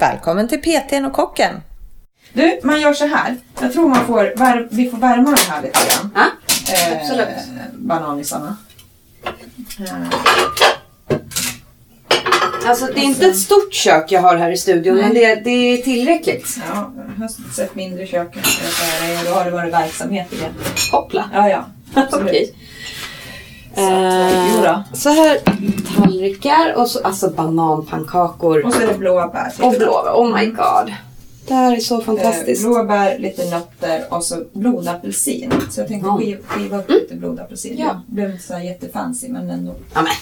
Välkommen till PTn och kocken. Du, man gör så här. Jag tror man får, vi får värma den här lite grann. Ja, Eh, absolut. bananisarna. Eh, Alltså det är inte ett stort kök jag har här i studion, men det, det är tillräckligt. ja, jag har sett mindre kök då har det varit verksamhet i det. Hoppla. Ja, ja. Absolut. Okej. Eh, så här tallrikar och så alltså bananpannkakor. Och så är det blåbär. Och blåbär. Oh my god. Det här är så fantastiskt. Eh, blåbär, lite nötter och så blodapelsin. Så jag tänkte Ja. skiva upp lite blodapelsin. Ja. Det blev inte så här jättefancy men ändå. Ja, men.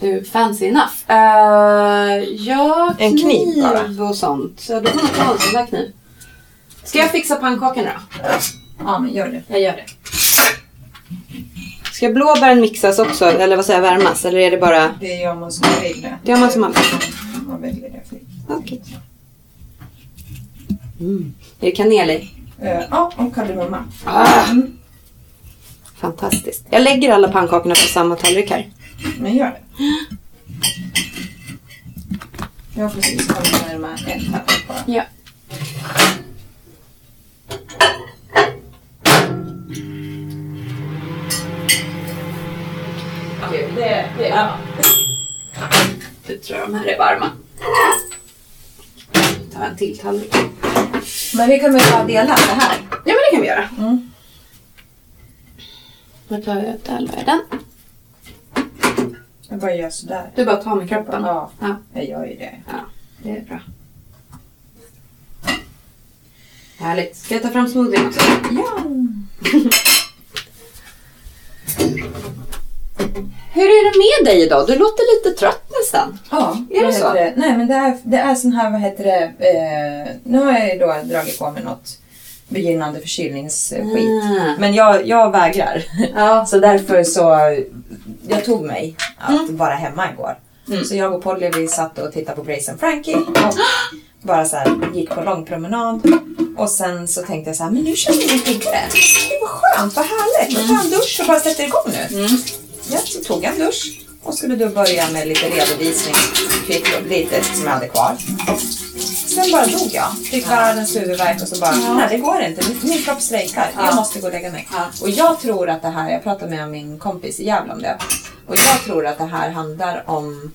Du, fancy enough. Uh, ja, En kniv bara. och sånt. Så då får man ta en sån där kniv. Ska jag fixa pannkakorna då? Ja, men gör det. Jag gör det. Ska blåbären mixas också, eller vad säger jag, värmas? Eller är det bara... Det gör man som man vill. Det gör man som man vill. Man väljer det fritt. Okej. Mm. Är det kanel i? Eh, ja, och kardemumma. Ah. Fantastiskt. Jag lägger alla pannkakorna på samma tallrik här. Men gör det. Ja, precis. Jag har närmare en tallrik bara. Ja. Ja. Nu tror jag de här är varma. Ta en till tallrik. Men vi kan väl ta dela det här. Ja, men det kan vi göra. Mm. Nu tar jag där är den. Jag bara gör sådär. Du bara tar med kroppen. Ja, Ja, jag gör ju det. ja det är bra. Härligt. Ska jag ta fram smoothien också? Ja. Hur är det med dig idag? Du låter lite trött nästan. Ja, Är det så? Det? Nej, men det är, det är sån här, vad heter det, eh, nu har jag ju då dragit på mig något begynnande förkylningsskit. Ah. Men jag, jag vägrar. Ja. Så därför så, jag tog mig att vara hemma igår. Mm. Så jag och Polly vi satt och tittade på Grace and Frankie och bara så här, gick på lång promenad. Och sen så tänkte jag så här, men nu känner jag mig piggare. Det var skönt, vad härligt. Jag tar en dusch och bara sätter igång nu. Ja, så tog jag en dusch och skulle då börja med lite redovisning. Fick lite som jag hade kvar. Sen bara dog jag. Fick världens huvudvärk och så bara, nej det går inte. Min, min kropp strejkar. Ja. Jag måste gå och lägga mig. Och jag tror att det här, jag pratade med min kompis i Gävle om det. Och jag tror att det här handlar om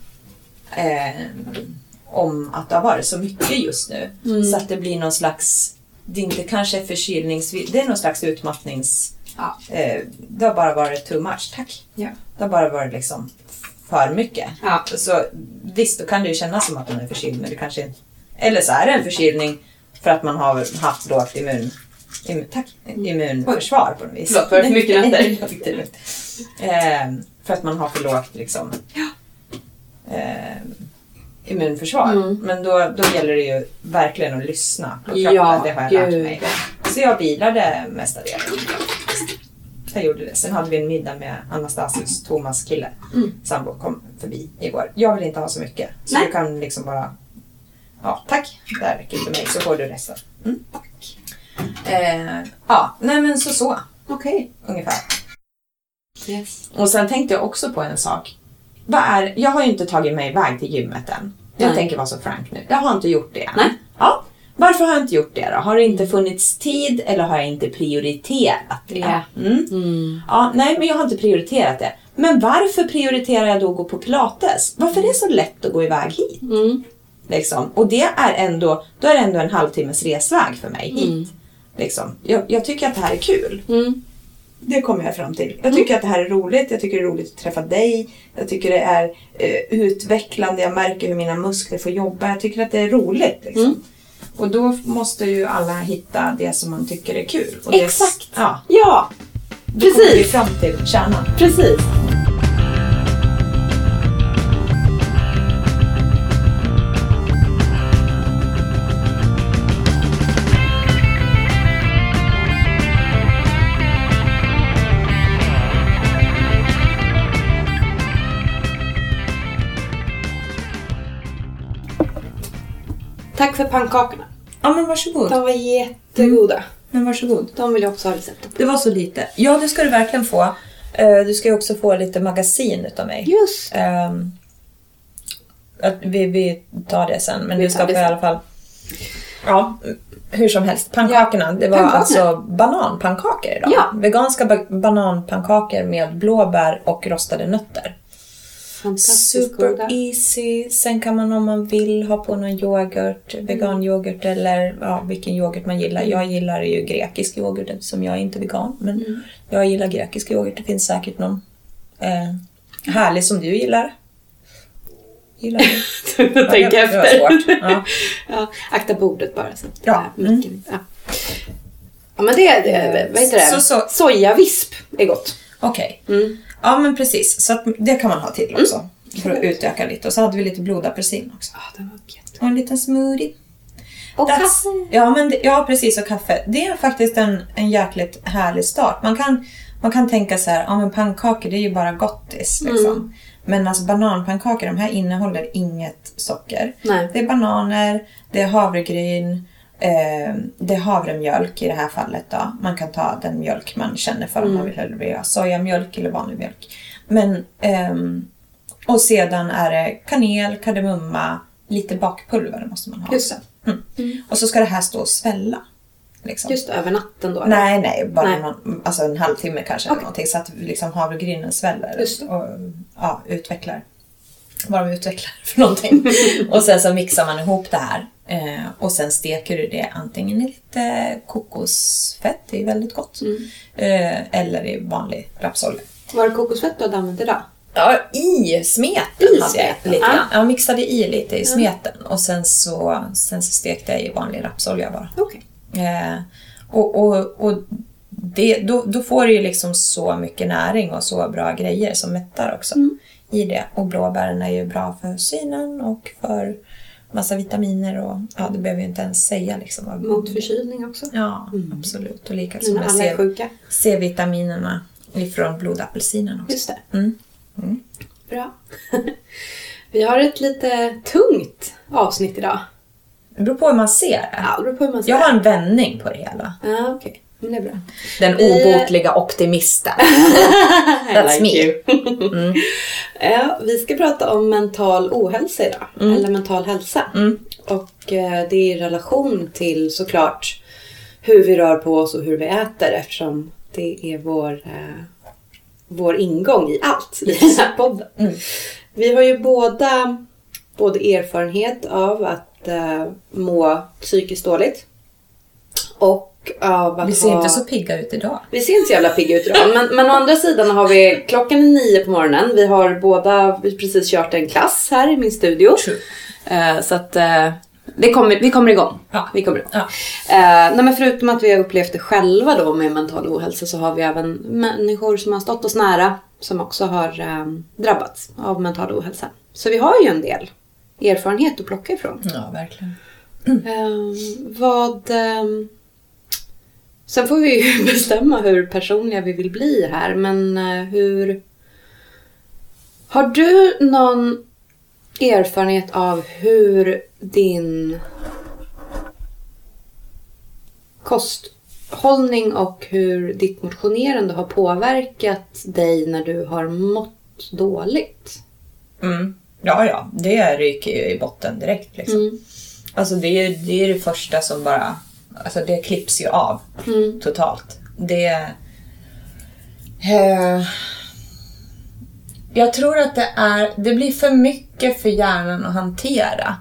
eh, om att det har varit så mycket just nu. Mm. Så att det blir någon slags, det är inte kanske förkylnings... Det är någon slags utmattnings... Ja. Eh, det har bara varit too much, tack. Ja. Det har bara varit liksom för mycket. Ja. Så visst, då kan det ju kännas som att man är förkyld, men det kanske inte... Eller så är det en förkylning för att man har haft lågt immun... immun tack, immunförsvar på något vis. Förlåt, var det för mycket nötter? Är lugnt. eh, för att man har för lågt liksom... Eh, immunförsvar. Mm. Men då, då gäller det ju verkligen att lyssna på kroppen. Ja, det har jag lärt mig. Så jag vilade mestadels. Jag gjorde det. Sen hade vi en middag med Anastasius, Thomas kille. Mm. Sambo kom förbi igår. Jag vill inte ha så mycket. Så Nej. du kan liksom bara... Ja, tack. Det här räcker för mig så får du resten. Mm. Eh, ja, nej men så så. Okej. Ungefär. Yes. Och sen tänkte jag också på en sak. Vad är, jag har ju inte tagit mig iväg till gymmet än. Jag Nej. tänker vara så frank nu. Jag har inte gjort det än. Nej. Varför har jag inte gjort det då? Har det inte funnits tid eller har jag inte prioriterat det? Ja. Mm. Mm. Ja, nej, men jag har inte prioriterat det. Men varför prioriterar jag då att gå på pilates? Varför är det så lätt att gå iväg hit? Mm. Liksom? Och det är ändå, då är det ändå en halvtimmes resväg för mig hit. Mm. Liksom. Jag, jag tycker att det här är kul. Mm. Det kommer jag fram till. Jag tycker att det här är roligt. Jag tycker det är roligt att träffa dig. Jag tycker det är eh, utvecklande. Jag märker hur mina muskler får jobba. Jag tycker att det är roligt. Liksom. Och då måste ju alla hitta det som man tycker är kul. Och det, Exakt. Ja, Ja, då kommer vi precis. fram till kärnan. Precis. Tack för pannkakorna. Ja, men varsågod. De var jättegoda. Men varsågod. De vill jag också ha receptet på. Det var så lite. Ja, det ska du verkligen få. Eh, Du ska ju också få lite magasin utav mig. Just att vi, vi tar det sen, men Vi du ska få i alla fall Ja, hur som helst. Pannkakorna, det var Pannkakorna. alltså bananpannkakor idag. Ja. Veganska ba- bananpannkakor med blåbär och rostade nötter. Super goda. easy. Sen kan man om man vill ha på någon yoghurt, veganyoghurt eller ja, vilken yoghurt man gillar. Jag gillar ju grekisk yoghurt eftersom jag är inte vegan. Men jag gillar grekisk yoghurt. Det finns säkert någon eh, härlig som du gillar. Gillar du? Du tänker det var efter. svårt. Ja. Ja, akta bordet bara. Så att Ja. ja. Micken, ja. ja, men det, det vad heter det? Så- så- Sojavisp är gott. Okej. Mm. Ja men precis. Så det kan man ha till också. För att utöka lite. Och så hade vi lite blodapelsin också. Ja, den var. Och en liten smoothie. Och That's- kaffe. Ja, men det, ja, precis. Och kaffe. Det är faktiskt en, en jäkligt härlig start. Man kan, man kan tänka så här, ja men pannkakor det är ju bara gottis. Liksom. Mm. Men alltså bananpannkakor, de här innehåller inget socker. Nej. Det är bananer, det är havregryn, eh, det är havremjölk i det här fallet. Då. Man kan ta den mjölk man känner för om man vill hellre ha sojamjölk eller vanlig mjölk. Men, ehm, och sedan är det kanel, kardemumma, lite bakpulver måste man ha. Just det. Mm. Och så ska det här stå och svälla. Liksom. Just över natten då? eller? Nej, nej, bara Nej. Någon, alltså en halvtimme kanske. Eller Okej. någonting, så att liksom havregrynen sväller och ja, utvecklar vad de utvecklar för någonting. och sen så mixar man ihop det här. Eh, och sen steker du det antingen i lite kokosfett, det är väldigt gott. Mm. Eh, eller i vanlig rapsolja. Var det kokosfett du hade använt idag? Ja, i smeten I hade jag smeten, lite grann. Jag mixade i lite i smeten och sen så, sen så stekte jag i vanlig rapsolja bara. Okej. Eh, och och, och det, då, då får du ju liksom så mycket näring och så bra grejer som mättar också i det. Och blåbären är ju bra för synen och för massa vitaminer och ja, det behöver jag inte ens säga liksom. vad- Mot förkylning också? Ja, absolut. Och likaså med C-? C-vitaminerna ifrån blodapelsinen också. Just det. Mm. Bra. Vi har ett lite tungt avsnitt idag. Det beror på hur man ser det. Ja, det beror på hur man ser Jag har en vändning på det hela. Ja, okej. Men det är bra. Den Vi- obotliga optimisten. That's me. me. ja, vi ska prata om mental ohälsa idag. Eller mental hälsa. Mm. Och eh, det är i relation till såklart hur vi rör på oss och hur vi äter eftersom det är vår, eh, vår ingång i allt i den här podden. Mm. Vi har ju båda både erfarenhet av att eh, må psykiskt dåligt och Vi ser ha... inte så pigga ut idag. Vi ser inte så jävla pigga ut idag. Men, men å andra sidan har vi, klockan är nio på morgonen. Vi har båda vi har precis kört en klass här i min studio. Eh, så att eh, det kommer, vi kommer igång. Ja. Vi kommer igång. Ja. Eh, nej, men förutom att vi har upplevt det själva då med mental ohälsa så har vi även människor som har stått oss nära som också har eh, drabbats av mental ohälsa. Så vi har ju en del erfarenhet att plocka ifrån. Ja, verkligen. Eh, vad... Eh, sen får vi ju bestämma hur personliga vi vill bli här, men eh, hur... Har du någon erfarenhet av hur din kosthållning och hur ditt motionerande har påverkat dig när du har mått dåligt? Mm. Ja, ja. Det ryker ju i botten direkt. Liksom. Mm. Alltså det är, det är det första som bara... Alltså det klipps ju av Mm. totalt. Det... Eh, jag tror att det är... Det blir för mycket för hjärnan att hantera.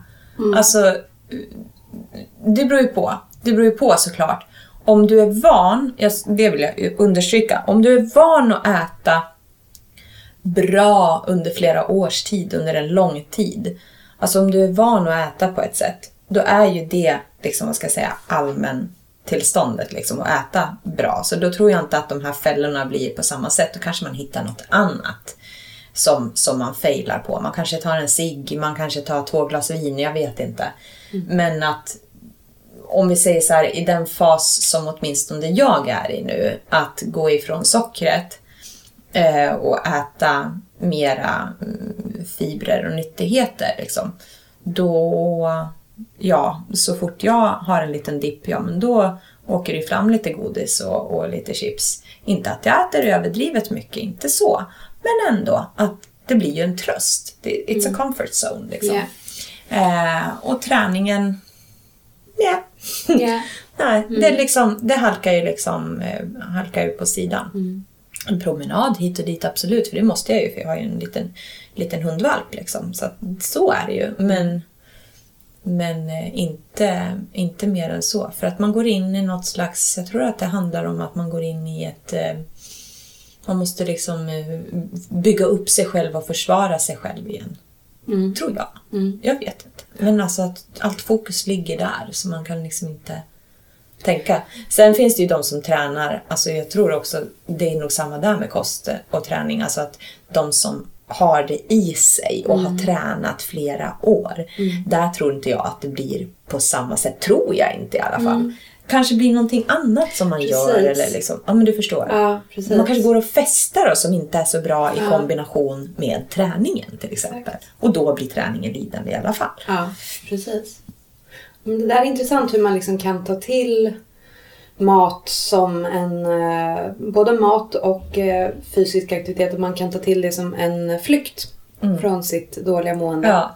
Alltså, det beror ju på. Det beror ju på såklart. Om du är van, det vill jag understryka, om du är van att äta bra under flera års tid, under en lång tid. Alltså om du är van att äta på ett sätt, då är ju det, liksom, vad ska jag säga, allmän tillståndet liksom, att äta bra. Så då tror jag inte att de här fällorna blir på samma sätt. Då kanske man hittar något annat som, som man failar på. Man kanske tar en cigg, man kanske tar två glas vin, jag vet inte. Men att om vi säger så här, i den fas som åtminstone jag är i nu, att gå ifrån sockret eh, och äta mera mm, fibrer och nyttigheter. Liksom. Då, ja, så fort jag har en liten dipp, ja men då åker det fram lite godis och, och lite chips. Inte att jag äter överdrivet mycket, inte så. Men ändå, att det blir ju en tröst. Det, it's a comfort zone liksom. Yeah. Eh, och träningen, ja. Ja. Nej, det, är liksom, det halkar ju liksom eh, halkar ju på sidan. Mm. En promenad hit och dit, absolut. För det måste jag ju, för jag har ju en liten, liten hundvalp. Liksom. Så, att, så är det ju. Men, men eh, inte, inte mer än så. För att man går in i något slags... Jag tror att det handlar om att man går in i ett... eh, Man måste liksom eh, bygga upp sig själv och försvara sig själv igen. Mm. Tror jag. Mm. Jag vet inte. Men alltså att allt fokus ligger där så man kan liksom inte tänka. Sen finns det ju de som tränar, alltså jag tror också det är nog samma där med kost och träning, alltså att de som har det i sig och har tränat flera år, där tror inte jag att det blir på samma sätt, tror jag inte i alla fall. Kanske blir någonting annat som man gör Precis. eller liksom, ja men du förstår. Ja, precis. Man kanske går och festar då, som inte är så bra i Ja. kombination med träningen till exempel. Och då blir träningen lidande i alla fall. Ja, precis. Men det där är intressant hur man liksom kan ta till mat som en... eh, Både mat och eh, fysisk aktivitet. Och man kan ta till det som en flykt från sitt dåliga mående. Ja,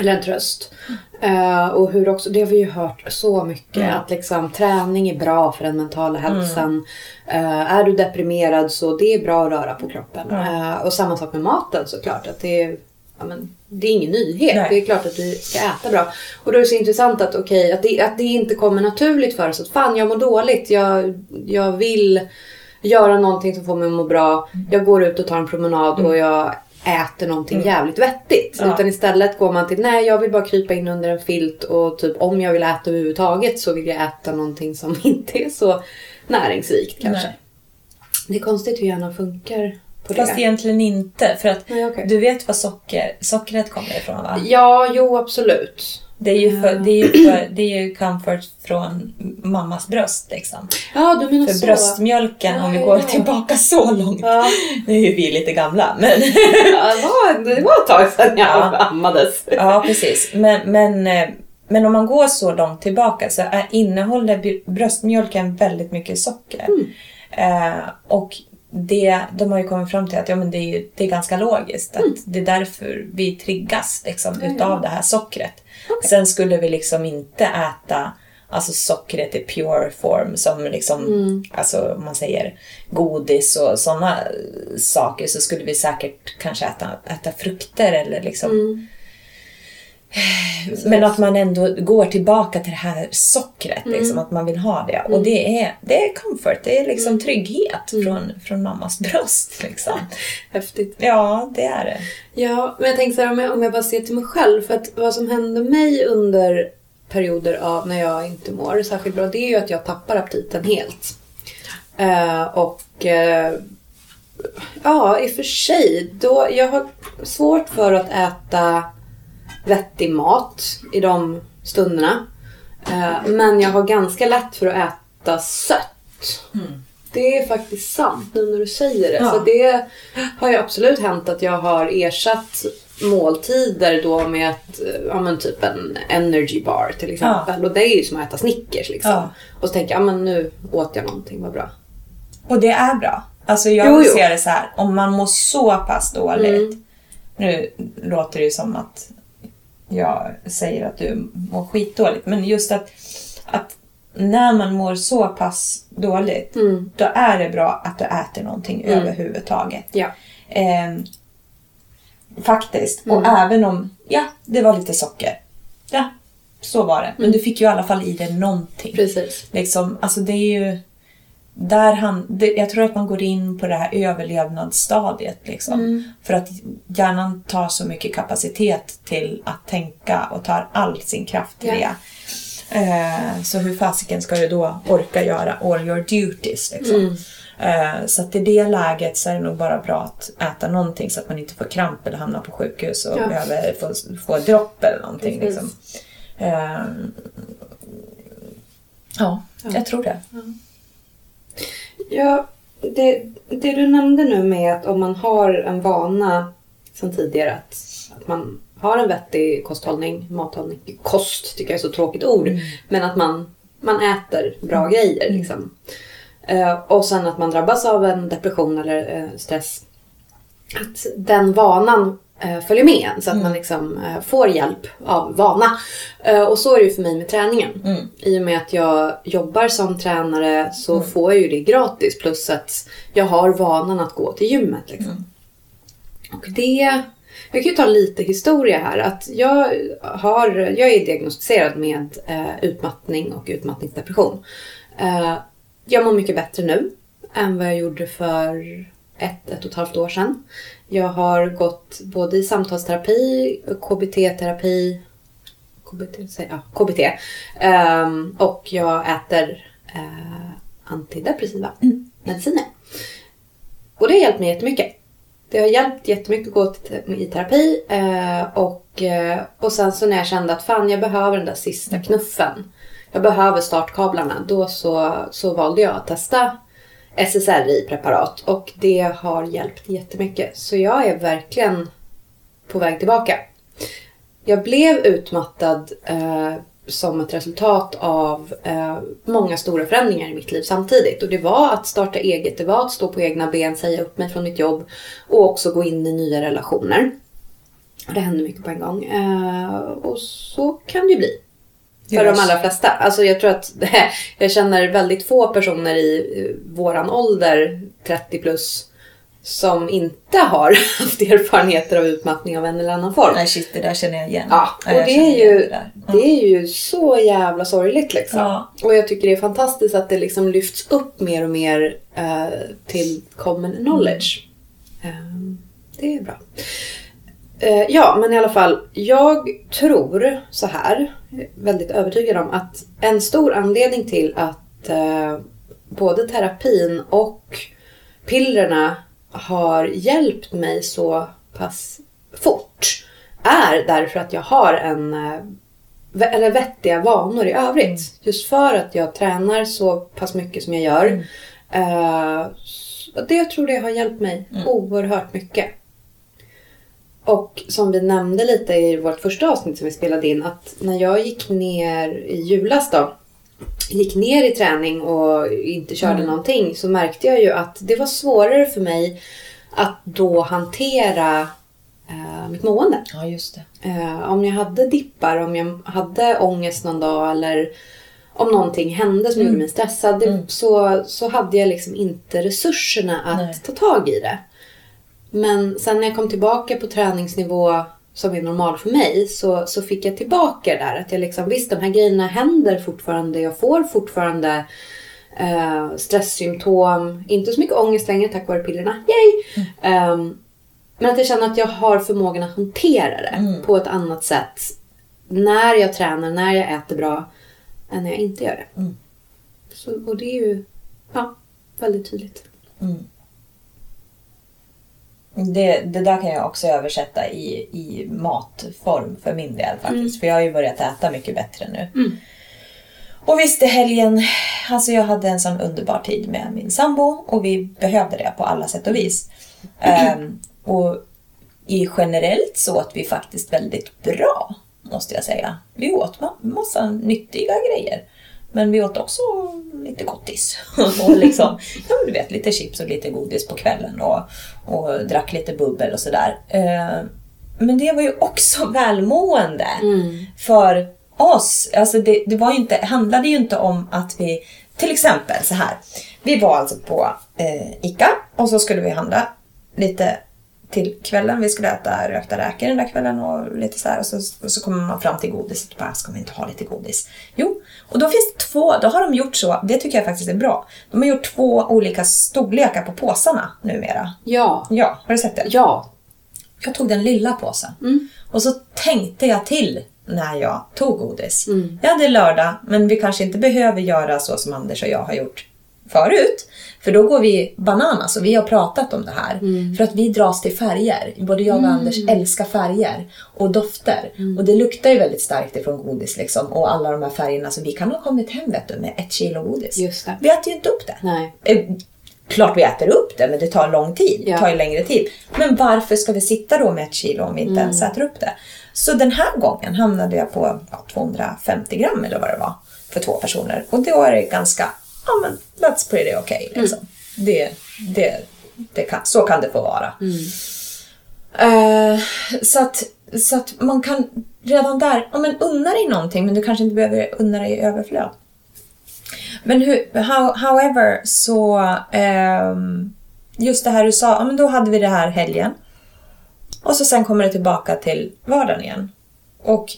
Eller en tröst. Eh, och hur också, det har vi ju hört så mycket. Mm. Att liksom, träning är bra för den mentala hälsan. Eh, är du deprimerad så det är bra att röra på kroppen. Eh, och samma sak med maten såklart. Att det, är, ja, men, det är ingen nyhet. Nej. Det är klart att vi ska äta bra. Och då är det så intressant att, okej, att, det, att det inte kommer naturligt för oss. Att fan, jag mår dåligt. Jag, jag vill göra någonting som får mig att må bra. Jag går ut och tar en promenad och jag äter någonting jävligt vettigt. Ja. Utan istället går man till, nej jag vill bara krypa in under en filt och typ om jag vill äta överhuvudtaget så vill jag äta någonting som inte är så näringsrikt kanske. Nej. Det är konstigt hur hjärnan funkar på Fast det. egentligen inte. För att Nej, okej. du vet var socker, sockret kommer ifrån va? Ja, jo absolut. Det är ju, för, Ja. det är ju, för, det är ju comfort från mammas bröst liksom. Ja, du menar För så. bröstmjölken, om vi Ja, går ja. tillbaka så långt. Ja, Nu är ju vi lite gamla, men ja, det, var, det var ett tag sedan jag Ja. ammades. ja precis. Men, men, eh, men om man går så långt tillbaka så är, innehåller br- bröstmjölken väldigt mycket socker. Eh, och det, de har ju kommit fram till att ja, men det, är, det är ganska logiskt. Att Det är därför vi triggas liksom, ja. utav det här sockret. Okej. Sen skulle vi liksom inte äta alltså sockret i pure form som liksom, alltså om man säger godis och sådana saker så skulle vi säkert kanske äta, äta frukter eller liksom Mm. men att man ändå går tillbaka till det här sockret, Mm. liksom, att man vill ha det. Och det är, det är comfort, det är liksom Mm. trygghet från, från mammas bröst. Liksom. Häftigt. Ja, det är det. Ja, men jag tänkte så här, om jag, om jag bara ser till mig själv. För att vad som händer mig under perioder av när jag inte mår särskilt bra, det är ju att jag tappar aptiten helt. Eh, och eh, ja, i och för sig, då, jag har svårt för att äta vettig mat i de stunderna. Eh, men jag har ganska lätt för att äta sött. Det är faktiskt sant nu när du säger det. Ja. Så det har ju absolut hänt att jag har ersatt måltider då med ett, eh, ja men typ en energy bar till exempel. Och det är ju som att äta Snickers liksom. Ja. Och så tänker jag, ja men nu åt jag någonting, vad bra. Och det är bra. Alltså jag Jo, jo. ser det så här, om man mår så pass dåligt. Mm. Nu låter det ju som att jag säger att du mår skitdåligt. Men just att, att när man mår så pass dåligt, Mm. då är det bra att du äter någonting Mm. överhuvudtaget. Ja. Eh, faktiskt. Mm. Och även om, ja, det var lite socker. Ja, så var det. Men du fick ju i alla fall i dig någonting. Mm. Precis. Liksom, alltså det är ju... Där han, det, jag tror att man går in på det här överlevnadsstadiet. Liksom, Mm. För att hjärnan tar så mycket kapacitet till att tänka och tar all sin kraft till Ja. det. Eh, så hur fasiken ska du då orka göra all your duties? Liksom? Mm. Eh, så att i det läget så är det nog bara bra att äta någonting så att man inte får kramp eller hamnar på sjukhus och Ja. behöver få, få dropp eller någonting. Liksom. Eh, ja, Ja. jag tror det. Ja, det, det du nämnde nu med att om man har en vana sen tidigare att, att man har en vettig kosthållning, mathållning, kost tycker jag är så tråkigt ord, men att man, man äter bra grejer liksom. Eh, och sen att man drabbas av en depression eller eh, stress. Att den vanan följer med en. Så att man liksom eh, får hjälp av vana. Eh, och så är det ju för mig med träningen. Mm. I och med att jag jobbar som tränare så får jag ju det gratis. Plus att jag har vanan att gå till gymmet. Liksom. Och det... Jag kan ju ta lite historia här. Att jag, har, jag är diagnostiserad med eh, utmattning och utmattningsdepression. Eh, jag mår mycket bättre nu än vad jag gjorde för ett, ett och ett halvt år sedan. Jag har gått både i samtalsterapi, KBT-terapi, KBT, ja, KBT ehm, och jag äter eh, antidepressiva mediciner. Och det har hjälpt mig jättemycket. Det har hjälpt jättemycket att gå till, i terapi eh, och, eh, och sen så när jag kände att fan jag behöver den där sista knuffen. Jag behöver startkablarna. Då så, så valde jag att testa SSRI-preparat och det har hjälpt jättemycket. Så jag är verkligen på väg tillbaka. Jag blev utmattad eh, som ett resultat av eh, många stora förändringar i mitt liv samtidigt. Och det var att starta eget, det var att stå på egna ben, säga upp mig från mitt jobb och också gå in i nya relationer. Och det hände mycket på en gång. Eh, och så kan det ju bli. För de allra flesta. Alltså jag tror att jag känner väldigt få personer i eh, våran ålder, 30 plus, som inte har haft erfarenheter av utmattning av en eller annan form. Nej shit, det där känner jag igen. Ja, och jag det är ju, det. Ja. det är ju så jävla sorgligt liksom. Ja. Och jag tycker det är fantastiskt att det liksom lyfts upp mer och mer eh, till common knowledge. Eh, det är bra. Eh, ja, men i alla fall. Jag tror så här, jag är väldigt övertygad om att en stor anledning till att eh, både terapin och pillerna har hjälpt mig så pass fort är därför att jag har en eh, eller vettiga vanor i övrigt. Just för att jag tränar så pass mycket som jag gör. Så det jag tror det har hjälpt mig oerhört mycket. Och som vi nämnde lite i vårt första avsnitt som vi spelade in att när jag gick ner i julas då gick ner i träning och inte körde någonting så märkte jag ju att det var svårare för mig att då hantera eh, mitt mående. Ja, just det. Eh, om jag hade dippar, om jag hade ångest någon dag eller om någonting hände som gjorde mig stressad det, så, så hade jag liksom inte resurserna att Nej. ta tag i det. Men sen när jag kom tillbaka på träningsnivå som är normal för mig så, så fick jag tillbaka det där. Att jag liksom, visst, de här grejerna händer fortfarande. Jag får fortfarande eh, stresssymptom. Inte så mycket ångest längre tack vare pillerna. Yay! Ehm, men att jag känner att jag har förmågan att hantera det på ett annat sätt. När jag tränar, när jag äter bra, än när jag inte gör det. Mm. Så, och det är ju ja, väldigt tydligt. Det, det där kan jag också översätta i, i matform för min del faktiskt. För jag har ju börjat äta mycket bättre nu. Mm. Och visst i helgen, alltså jag hade en sån underbar tid med min sambo och vi behövde det på alla sätt och vis. Ehm, och i generellt så åt vi faktiskt väldigt bra, måste jag säga. Vi åt ma- massa nyttiga grejer. Men vi åt också lite gottis. och liksom, ja du vet, lite chips och lite godis på kvällen och, och drack lite bubbel och sådär. Eh, men det var ju också välmående för oss. Alltså det, det var ju inte, handlade ju inte om att vi, till exempel så här. Vi var alltså på eh, ICA och så skulle vi handla lite till kvällen. Vi skulle äta rökta räkor den där kvällen och lite så här. Och så, och så kommer man fram till godiset och bara, ska vi inte ha lite godis? Jo, och då finns det två, då har de gjort så, det tycker jag faktiskt är bra. De har gjort två olika storlekar på påsarna numera. Ja. Ja, har du sett det? Ja. Jag tog den lilla påsen. Och så tänkte jag till när jag tog godis. Jag hade lördag, men vi kanske inte behöver göra så som Anders och jag har gjort förut. För då går vi bananas och vi har pratat om det här. För att vi dras till färger. Både jag och Anders älskar färger och dofter. Och det luktar ju väldigt starkt ifrån godis liksom. Och alla de här färgerna. Så vi kan ha kommit hem vet du, med ett kilo godis. Just det. Vi äter ju inte upp det. Nej. Eh, Klart vi äter upp det, men det tar lång tid. Ja. Det tar ju längre tid. Men varför ska vi sitta då med ett kilo om vi inte ens äter upp det? Så den här gången hamnade jag på ja, 250 gram eller vad det var för två personer. Och det ganska, ja men that's pretty okay. Liksom. Det, det, det kan, så kan det få vara. Eh, så, att, så att man kan redan där, ja men unna dig någonting men du kanske inte behöver unna dig i överflöd. Men hur, how, however så, ehm, just det här du sa, ja men då hade vi det här helgen. Och så sen kommer det tillbaka till vardagen igen. Och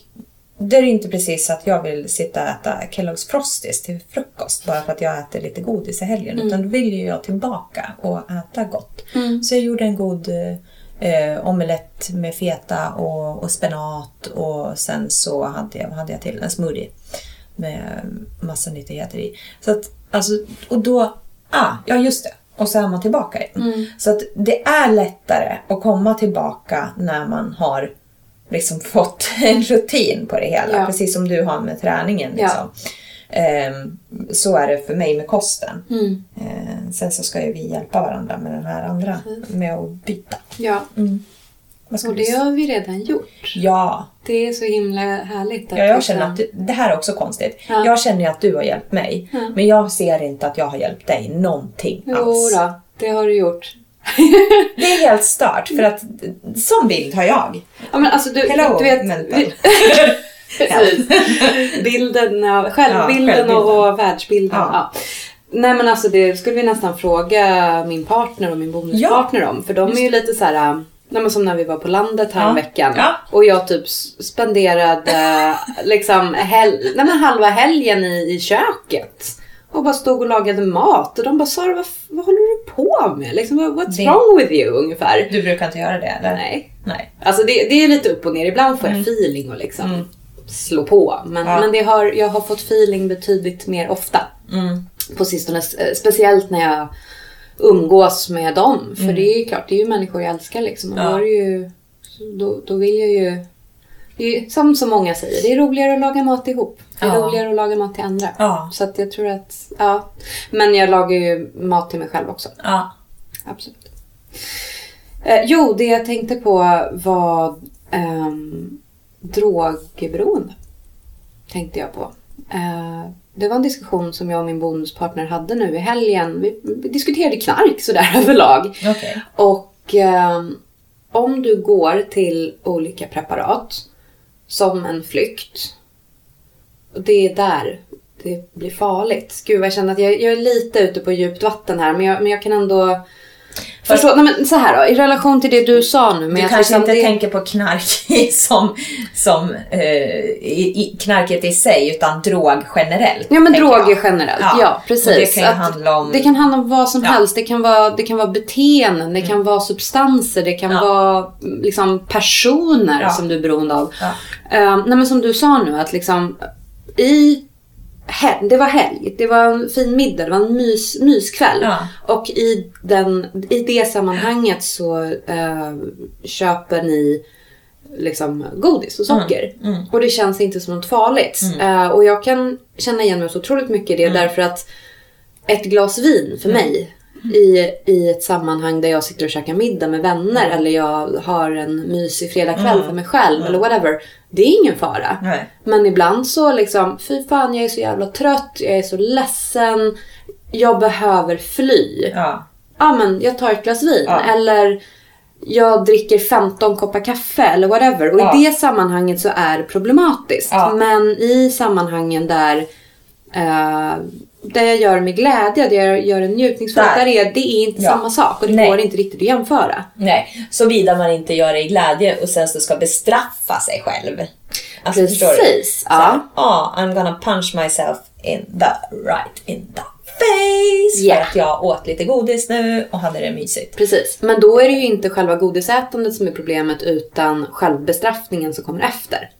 det är inte precis så att jag vill sitta och äta Kellogg's Frosties till frukost bara för att jag äter lite godis i helgen. Utan då vill ju jag tillbaka och äta gott. Så jag gjorde en god eh, omelett med feta och, och spenat och sen så hade jag, hade jag till? En smoothie med massa nyttigheter i. Så att, alltså, och då, ah, ja just det. Och så är man tillbaka igen. Så att det är lättare att komma tillbaka när man har liksom fått en rutin på det hela. Ja. Precis som du har med träningen. Ja. Liksom. Ehm, så är det för mig med kosten. Mm. Ehm, sen så ska ju vi hjälpa varandra med den här andra, med att byta. Ja, ska och du det har vi redan gjort. Ja, Det är så himla härligt. att Ja, jag känner att du, det här är också konstigt. Ja. Jag känner ju att du har hjälpt mig. Men jag ser inte att jag har hjälpt dig någonting Jo alls. då, det har du gjort. Det är helt stört för att sån bild har jag. Ja, men alltså du, Hello, du vet... mental. Precis. Bilden av, självbilden Ja, självbilden. och världsbilden. Ja. Ja. Nej men alltså det skulle vi nästan fråga min partner och min bonuspartner om. För de är ju lite så här. Nej, men som när vi var på landet här Ja. veckan. Ja. Och jag typ spenderade liksom hel- nej, halva helgen i, i köket. Och bara stod och lagade mat. Och de bara, Sara vad, vad håller du på med? Liksom, what's Det- wrong with you? Ungefär. Du brukar inte göra det eller? Nej. Nej. Alltså det, det är lite upp och ner. Ibland får jag feeling och liksom slå på. Men, Mm. Ja. men det har, jag har fått feeling betydligt mer ofta Mm. på sistone. eh, Speciellt när jag umgås med dem. För det är ju klart, det är ju människor jag älskar liksom. Och Mm. Ja. då, ju, då, då vill jag ju... Det är, som så många säger, det är roligare att laga mat ihop. Det är Ja. roligare att laga mat till andra. Ja. Så att jag tror att, ja. Men jag lagar ju mat till mig själv också. Ja. Absolut. Eh, jo, det jag tänkte på var ehm, drogberoende. Tänkte jag på. Eh, det var en diskussion som jag och min bonuspartner hade nu i helgen. Vi, vi diskuterade knark sådär överlag. Okej. Och ehm, om du går till olika preparat som en flykt. Och det är där det blir farligt. Gud vad jag känner att jag, jag är lite ute på djupt vatten här men jag, men jag kan ändå förstå. Nej, men så här då, i relation till det du sa nu. Med Du kanske liksom inte det, tänker på knark som, som eh, i, i, knarket i sig utan drog generellt. Ja men droger jag. generellt, Ja. ja, precis. Och det kan Att handla om... Det kan handla om vad som Ja. helst. Det kan vara, det kan vara beteenden, det kan vara substanser, det kan Ja. vara liksom personer som du är beroende av. Ja. Eh, nej men som du sa nu att liksom i det var helg, det var en fin middag, det var en mys, myskväll. Ja. Och i, den, i det sammanhanget så eh, köper ni liksom godis och socker. Mm, Och det känns inte som något farligt. Eh, och jag kan känna igen mig så otroligt mycket i det Mm. därför att ett glas vin för mig i, i ett sammanhang där jag sitter och käkar middag med vänner Mm. eller jag har en mysig fredagkväll för mig själv eller whatever. Det är ingen fara. Nej. Men ibland så liksom, fy fan jag är så jävla trött, jag är så ledsen, jag behöver fly. Ja. Ja men jag tar ett glas vin. Ja. Eller jag dricker 15 koppar kaffe eller whatever. Och Ja. i det sammanhanget så är det problematiskt. Ja. Men i sammanhangen där eh, där jag gör med glädje, där jag gör en njutningsfullt, Där. där är det är inte Ja. samma sak. Och det Nej. går inte riktigt att jämföra. Nej, såvida man inte gör det i glädje och sen så ska bestraffa sig själv. Alltså, Precis? Så ja. Ja, I'm gonna punch myself in the right in the face. Ja. För att jag åt lite godis nu och hade det mysigt. Precis. Men då är det ju inte själva godisätandet som är problemet utan självbestraffningen som kommer efter.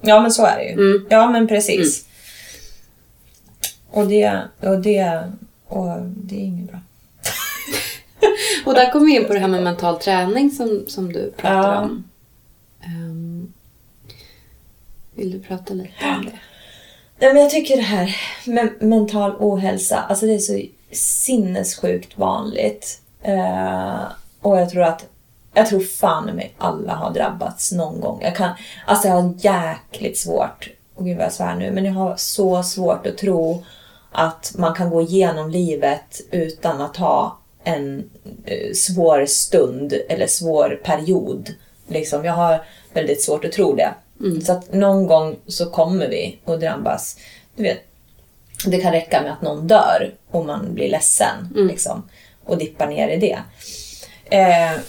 Ja, men så är det ju. Mm. Ja, men precis. Och det, och det, och det är inget bra. Och där kommer vi in på det här med mental träning som, som du pratar Ja. om. Ehm, vill du prata lite om det? Nej, men jag tycker det här med mental ohälsa, alltså det är så sinnessjukt vanligt. Eh, och jag tror att, jag tror fan mig alla har drabbats någon gång. Jag kan, alltså jag har jäkligt svårt, och gud vad jag svär nu, men jag har så svårt att tro att man kan gå igenom livet utan att ha en eh, svår stund eller svår period. Liksom, jag har väldigt svårt att tro det. Så att någon gång så kommer vi att drabbas. Du vet, det kan räcka med att någon dör och man blir ledsen. Liksom, och dippar ner i det. Eh,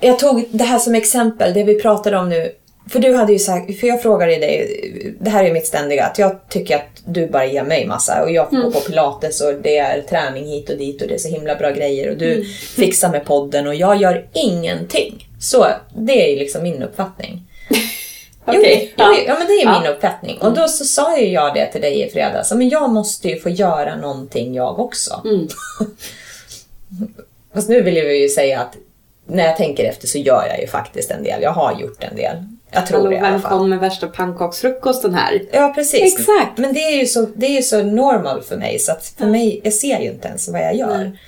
jag tog det här som exempel, det vi pratade om nu. För du hade ju sagt, för jag frågade dig, det här är mitt ständiga, att jag tycker att du bara ger mig massa och jag får gå på pilates och det är träning hit och dit och det är så himla bra grejer och du fixar med podden och jag gör ingenting. Så det är ju liksom min uppfattning. Okej, Jo, jo, ja men det är Ja. min uppfattning. Och då så sa ju jag det till dig i fredags. Men jag måste ju få göra någonting jag också. Mm. Fast nu vill jag ju säga att när jag tänker efter så gör jag ju faktiskt en del. Jag har gjort en del. Jag tror Hallå, det i alla vem fall. kom med värsta pannkaksfrukosten här? Ja, precis. Exakt. Men det är ju så, det är ju så normal för mig så att för mig, jag ser ju inte ens vad jag gör. Nej.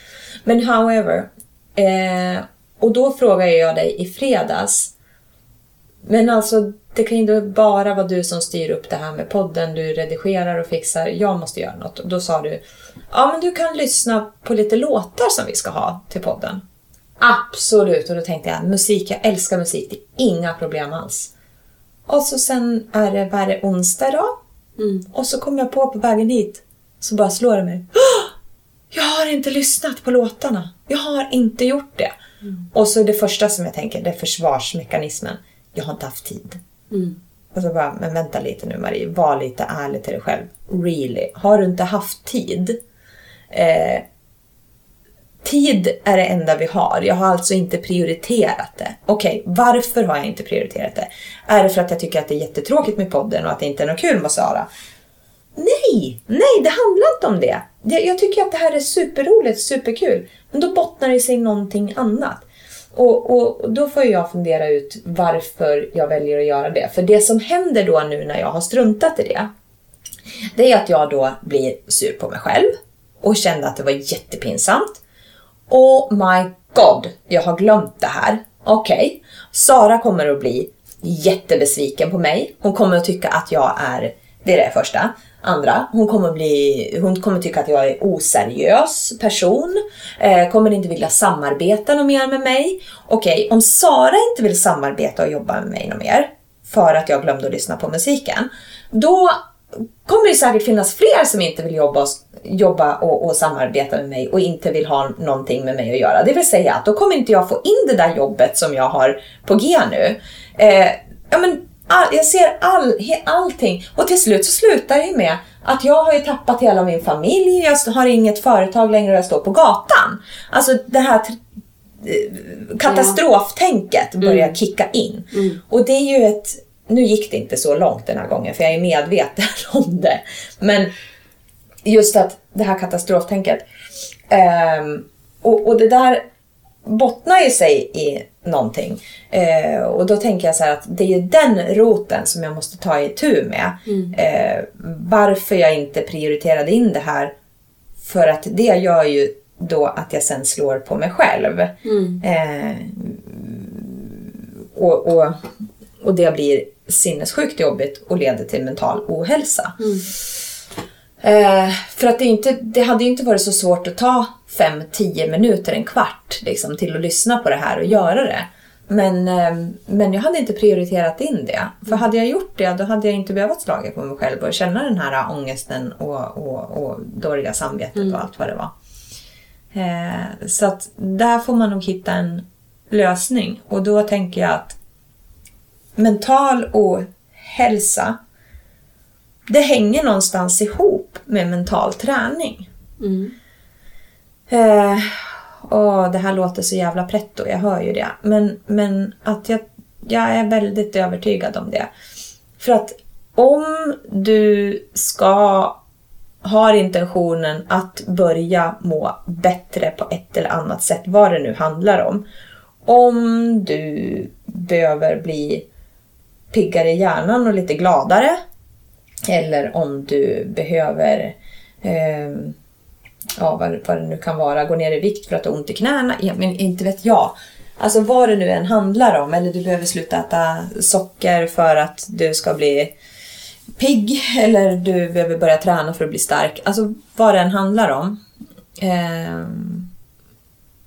Men however, eh, och då frågade jag dig i fredags, men alltså det kan ju inte bara vara du som styr upp det här med podden, du redigerar och fixar, jag måste göra något. Och då sa du, ja men du kan lyssna på lite låtar som vi ska ha till podden. Absolut, och då tänkte jag, musik, jag älskar musik, det är inga problem alls. Och så sen är det, vad är det, onsdag idag? Mm. Och så kom jag på på vägen hit, så bara slår det mig. "Åh! Jag har inte lyssnat på låtarna. Jag har inte gjort det. Och så det första som jag tänker, det är försvarsmekanismen. Jag har inte haft tid. Mm. Och så bara, men vänta lite nu Marie, var lite ärlig till dig själv. Really, har du inte haft tid? Eh, tid är det enda vi har. Jag har alltså inte prioriterat det. Okej, varför har jag inte prioriterat det? Är det för att jag tycker att det är jättetråkigt med podden och att det inte är något kul med Sara? Nej, nej, det handlar inte om det. Jag tycker att det här är superroligt, superkul. Men då bottnar det sig någonting annat. Och, och, då får jag fundera ut varför jag väljer att göra det. För det som händer då nu när jag har struntat i det, det är att jag då blir sur på mig själv och kände att det var jättepinsamt. Oh my god, jag har glömt det här. Okej, Sara kommer att bli jättebesviken på mig. Hon kommer att tycka att jag är, det är det första. Andra, hon kommer, bli, hon kommer tycka att jag är oseriös person. Eh, kommer inte vilja samarbeta något mer med mig. Okej, om Sara inte vill samarbeta och jobba med mig något mer för att jag glömde att lyssna på musiken. Då kommer det säkert finnas fler som inte vill jobba, jobba och, och samarbeta med mig och inte vill ha någonting med mig att göra. Det vill säga att då kommer inte jag få in det där jobbet som jag har på G nu. Eh, ja, men all, jag ser all, he, allting och till slut så slutar det med att jag har ju tappat hela min familj, jag har inget företag längre och jag står på gatan. Alltså det här eh, katastroftänket börjar kicka in. Och det är ju ett... Nu gick det inte så långt den här gången för jag är medveten om det. Men just att det här katastroftänket. ehm, och, och det där bottnar ju sig i någonting. Eh, och då tänker jag så här att det är den roten som jag måste ta i tur med. Eh, varför jag inte prioriterade in det här. För att det gör ju då att jag sen slår på mig själv. Eh, och, och, och det blir sinnessjukt jobbigt och leder till mental ohälsa. Eh, för att det, inte, det hade ju inte varit så svårt att ta 5-10 minuter, en kvart liksom, till att lyssna på det här och göra det. Men, eh, men jag hade inte prioriterat in det. För hade jag gjort det, då hade jag inte behövt slaga på mig själv och känna den här ångesten och, och, och dåliga samvetet och allt vad det var. Eh, så att där får man nog hitta en lösning. Och då tänker jag att mental ohälsa det hänger någonstans ihop med mental träning. Mm. Eh, åh, det här låter så jävla pretto, jag hör ju det. Men, men att jag, jag är väldigt övertygad om det. För att om du ska har intentionen att börja må bättre på ett eller annat sätt, vad det nu handlar om. Om du behöver bli piggare i hjärnan och lite gladare. Eller om du behöver, eh, ja vad, vad det nu kan vara, gå ner i vikt för att du har ont i knäna. Ja, men inte vet jag. Alltså vad det nu än handlar om. Eller du behöver sluta äta socker för att du ska bli pigg. Eller du behöver börja träna för att bli stark. Alltså vad det än handlar om. Eh,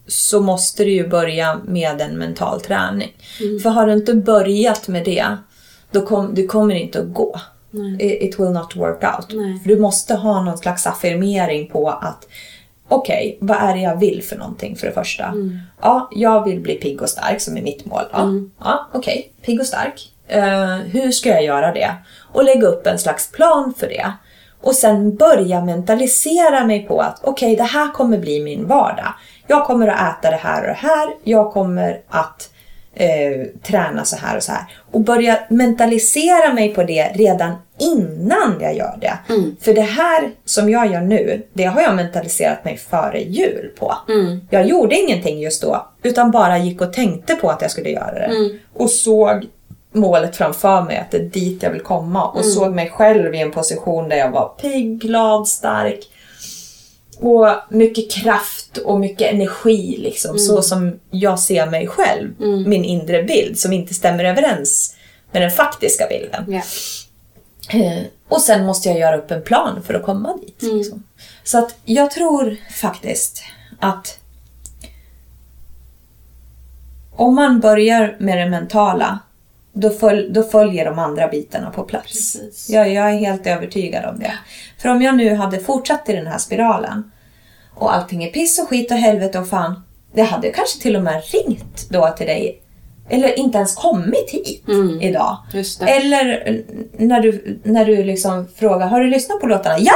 så måste du ju börja med en mental träning. Mm. För har du inte börjat med det, då kom, du kommer inte att gå. It, it will not work out. Nej. För du måste ha någon slags affirmering på att okej, vad är det jag vill för någonting för det första? Mm. Ja, jag vill bli pigg och stark som är mitt mål. Ja, ja okej, pigg och stark. Eh, hur ska jag göra det? Och lägga upp en slags plan för det. Och sen börja mentalisera mig på att okej, det här kommer bli min vardag. Jag kommer att äta det här och det här. Jag kommer att eh, träna så här och så här. Och börja mentalisera mig på det redan innan jag gör det. För det här som jag gör nu, det har jag mentaliserat mig före jul på. Jag gjorde ingenting just då, utan bara gick och tänkte på att jag skulle göra det. Och såg målet framför mig, att det är dit jag vill komma. Och såg mig själv i en position där jag var pigg, glad, stark. Och mycket kraft och mycket energi liksom. Så som jag ser mig själv. Min inre bild som inte stämmer överens med den faktiska bilden. Ja. Eh, Och sen måste jag göra upp en plan för att komma dit. Liksom. Så att jag tror faktiskt att om man börjar med det mentala, då, föl- då följer de andra bitarna på plats. Precis. Jag, jag är helt övertygad om det. För om jag nu hade fortsatt i den här spiralen och allting är piss och skit och helvete och fan. Det hade kanske till och med ringt då till dig. Eller inte ens kommit hit idag. Just det. Eller när du, när du liksom frågar, har du lyssnat på låtarna? Ja!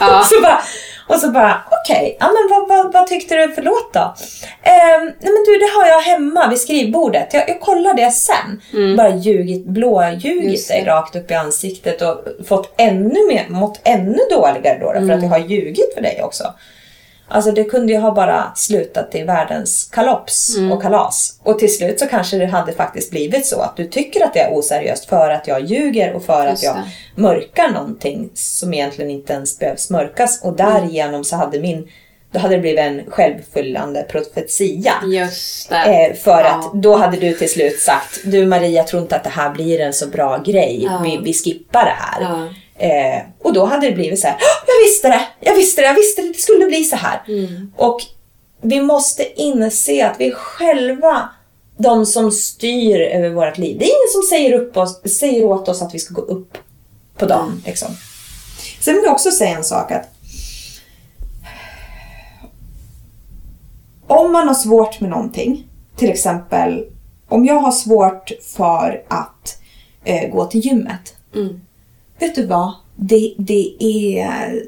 Ja. så bara, och så bara okej, ja, men vad, vad, vad tyckte du för låt då? Ehm, nej men du, det har jag hemma vid skrivbordet. Jag, jag kollar det sen. Bara ljugit, blåljugit dig rakt upp i ansiktet och fått ännu mer, mått ännu dåligare då, då för att jag har ljugit för dig också. Alltså det kunde ju ha bara slutat i världens kalops och kalas. Och till slut så kanske det hade faktiskt blivit så att du tycker att det är oseriöst för att jag ljuger och för att jag mörkar någonting som egentligen inte ens behövs mörkas. Och därigenom så hade min, då hade det blivit en självfyllande profetia. Just det. Eh, för Ja. att då hade du till slut sagt, du Maria jag tror inte att det här blir en så bra grej. Ja. Vi, vi skippar det här. Ja. Eh, och då hade det blivit så här, "Åh, jag visste det, jag visste det, jag visste det, det skulle bli så här. Mm. Och vi måste inse att vi själva de som styr över vårt liv. Det är ingen som säger, upp oss, säger åt oss att vi ska gå upp på dagen. Mm. Liksom. Sen vill jag också säga en sak att om man har svårt med någonting, till exempel om jag har svårt för att eh, gå till gymmet. Mm. Vet du vad? Det, det, är,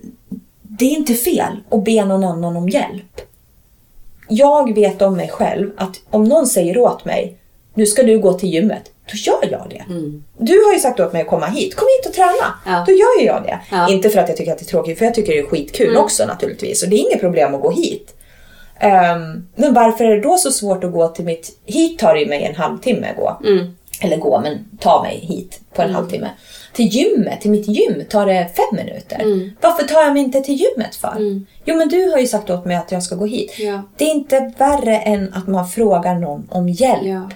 det är inte fel att be någon annan om hjälp. Jag vet om mig själv att om någon säger åt mig, nu ska du gå till gymmet, då gör jag det. Du har ju sagt åt mig att komma hit, kom hit och träna. Ja. Då gör jag det. Ja. Inte för att jag tycker att det är tråkigt, för jag tycker det är skitkul också naturligtvis. Och det är inget problem att gå hit. Ehm, men varför är det då så svårt att gå till mitt... Hit tar det ju mig en halvtimme att gå. Eller gå, men ta mig hit på en halvtimme. Till gymmet, till mitt gym, tar det fem minuter. Varför tar jag mig inte till gymmet för? Jo, men du har ju sagt åt mig att jag ska gå hit. Ja. Det är inte värre än att man frågar någon om hjälp. Ja.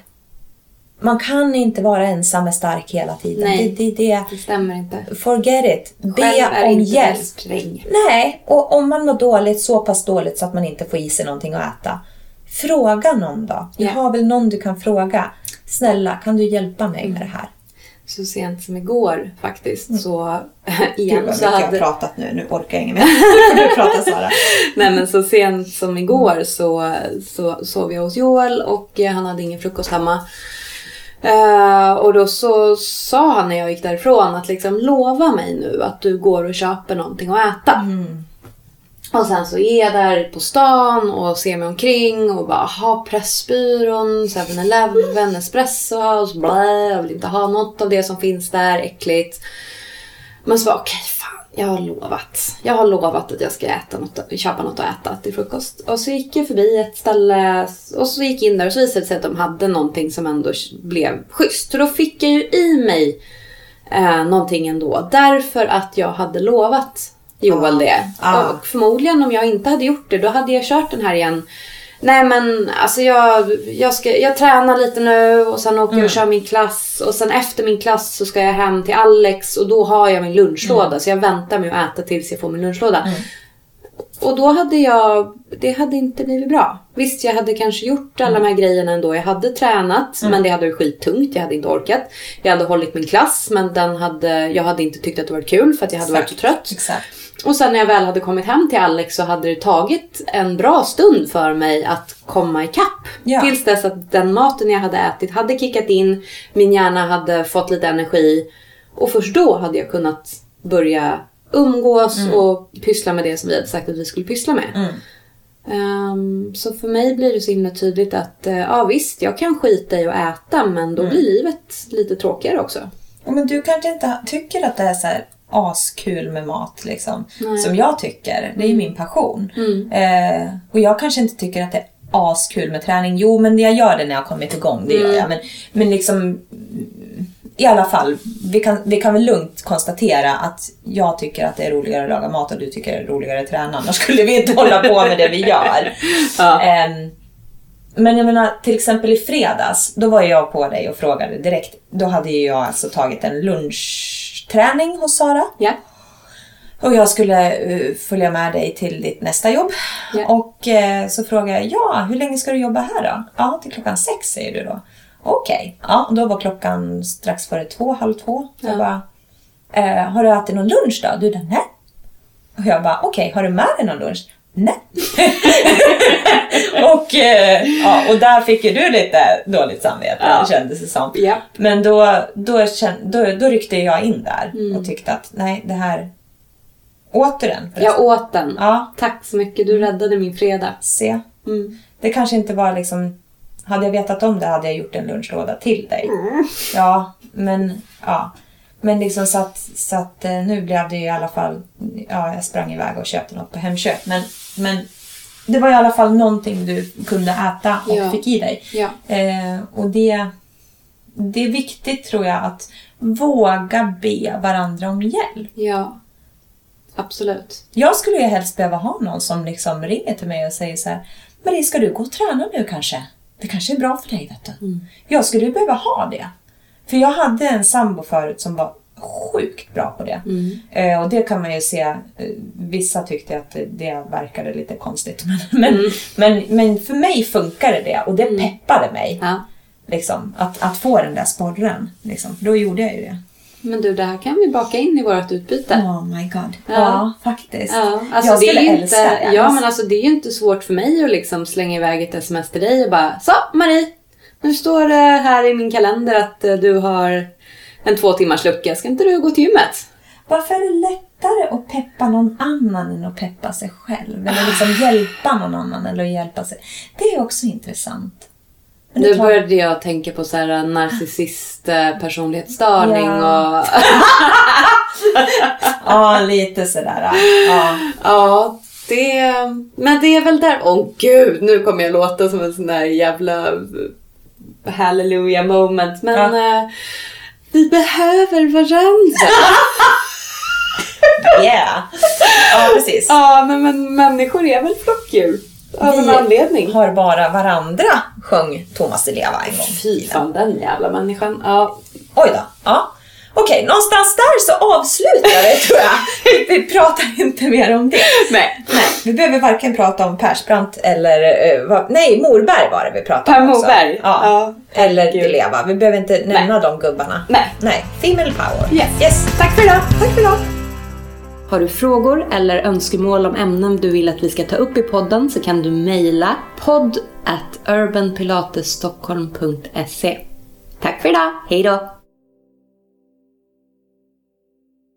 Man kan inte vara ensam och stark hela tiden. Nej. Det, det, det, Det stämmer inte. forget it. Be Själv är om inte hjälp. sträng. Nej, och om man mår dåligt, så pass dåligt så att man inte får i sig någonting att äta. Fråga någon då. Du Ja. har väl någon du kan fråga. Snälla, kan du hjälpa mig med det här? Så sent som igår faktiskt så Mm. Gud igen vad så mycket jag hade... pratat nu. Nu orkar jag inget mer. Nu får du prata Sara. Nej men så sent som igår så, så sov jag hos Joel och eh, han hade ingen frukost hemma. Eh, och då så sa han när jag gick därifrån att liksom lova mig nu att du går och köper någonting att äta. Mm. Och sen så är jag där på stan och ser mig omkring och bara ha Pressbyrån, 7-Eleven, Espresso House, blä, jag vill inte ha något av det som finns där, äckligt. Men så bara, okej, fan, jag har lovat. Jag har lovat att jag ska äta något, köpa något att äta till frukost. Och så gick jag förbi ett ställe och så gick jag in där och så visade det sig att de hade någonting som ändå blev schysst. Så då fick jag ju i mig eh, någonting ändå. Därför att jag hade lovat Joel det. Ja. Och förmodligen om jag inte hade gjort det, då hade jag kört den här igen. Nej men alltså jag, jag, ska, jag tränar lite nu och sen åker jag och kör min klass. Och sen efter min klass så ska jag hem till Alex och då har jag min lunchlåda. Så jag väntar med att äta tills jag får min lunchlåda. Och då hade jag, det hade inte blivit bra. Visst, jag hade kanske gjort alla de här grejerna ändå. Jag hade tränat, men det hade varit skittungt. Jag hade inte orkat. Jag hade hållit min klass, men den hade, jag hade inte tyckt att det var kul för att jag hade varit så trött. Exakt. Och sen när jag väl hade kommit hem till Alex så hade det tagit en bra stund för mig att komma ikapp. Ja. Tills dess att den maten jag hade ätit hade kickat in, min hjärna hade fått lite energi. Och först då hade jag kunnat börja umgås och pyssla med det som vi hade sagt att vi skulle pyssla med. Mm. Ehm, så för mig blir det så himla tydligt att eh, ja visst, jag kan skita i att äta men då blir livet lite tråkigare också. Men du kanske inte tycker att det är så här askul med mat liksom. Nej. Som jag tycker. Det är ju min passion. Mm. Eh, och jag kanske inte tycker att det är askul med träning. Jo, men jag gör det när jag kommit igång. Det Mm. gör jag. Men, men liksom mm, i alla fall, vi kan, vi kan väl lugnt konstatera att jag tycker att det är roligare att laga mat och du tycker det är roligare att träna. Annars skulle vi inte hålla på med det vi gör. Ja. Ehm, men jag menar, till exempel i fredags, då var jag på dig och frågade direkt. Då hade jag alltså tagit en lunchträning hos Sara. Ja. Och jag skulle eh, följa med dig till ditt nästa jobb. Ja. Och eh, så frågade jag, ja, hur länge ska du jobba här då? Ja, till klockan sex säger du då. Okej. Ja, och då var klockan strax före två, halv två. Så jag Ja. bara, eh, har du ätit någon lunch då? Du bara, nej. Och jag bara, okej, har du med dig någon lunch? Nej. och, eh, ja, och där fick ju du lite dåligt samvete, Ja. kändes det som. Ja. Men då, då, då, då ryckte jag in där Mm. och tyckte att nej, det här... Åt du den? förresten? Jag åt den. Ja, Tack så mycket, du räddade min fredag. se. Mm. Det kanske inte var liksom... Hade jag vetat om det hade jag gjort en lunchlåda till dig. Mm. Ja, men... Ja. Men liksom så att, så att eh, nu blev det ju i alla fall... Ja, jag sprang iväg och köpte något på Hemköp. Men, men det var i alla fall någonting du kunde äta och Ja. fick i dig. Ja. Eh, och det, det är viktigt tror jag att våga be varandra om hjälp. Ja. Absolut. Jag skulle ju helst behöva ha någon som liksom ringer till mig och säger så här Marie, ska du gå och träna nu kanske? Det kanske är bra för dig, vet du. Jag skulle ju behöva ha det. För jag hade en sambo förut som var sjukt bra på det. Eh, och det kan man ju se. Eh, vissa tyckte att det, verkade lite konstigt. Men, men, men, men för mig funkade det och det peppade mig. Ja. Liksom, att, att få den där sporren. Liksom. Då gjorde jag ju det. Men du, det här kan vi baka in i vårt utbyte. Oh my god. Ja, Ja. faktiskt. Ja, alltså jag det är skulle inte, älska det. Ja, men alltså det är ju inte svårt för mig att liksom slänga iväg ett sms till dig och bara Så Marie, nu står det här i min kalender att eh, du har en två timmars lucka. Ska inte du gå till gymmet? Varför är det lättare att peppa någon annan än att peppa sig själv? Eller liksom hjälpa någon annan eller hjälpa sig. Det är också intressant. Men Nu klart- började jag tänka på så här narcissist eh, personlighetsstörning Ja. och Ja, lite sådär. Ja. ja, det, men det är väl där, åh gud, nu kommer jag låta som en sån där jävla hallelujah moment. Men eh, vi behöver varandra. Yeah. Ja, precis. ja, men, men människor är väl flockdjur av en anledning. har bara varandra, sjöng Thomas Di Leva en gång. Fy fan, den jävla människan. Ja, Oj då. Ja. Okej, någonstans där så avslutar det tror jag. Vi pratar inte mer om det. nej. Nej, vi behöver varken prata om Persbrandt eller... eh, vad, nej, Morberg var det vi pratade Per om också. Morberg. Ja. Ja, eller herregud. Di Leva. Vi behöver inte nämna de gubbarna. Nej. Nej, female power. Yes. yes. Tack för idag. Tack för idag. Har du frågor eller önskemål om ämnen du vill att vi ska ta upp i podden så kan du mejla podd at urbanpilatesstockholm.se. Tack för idag, hej då!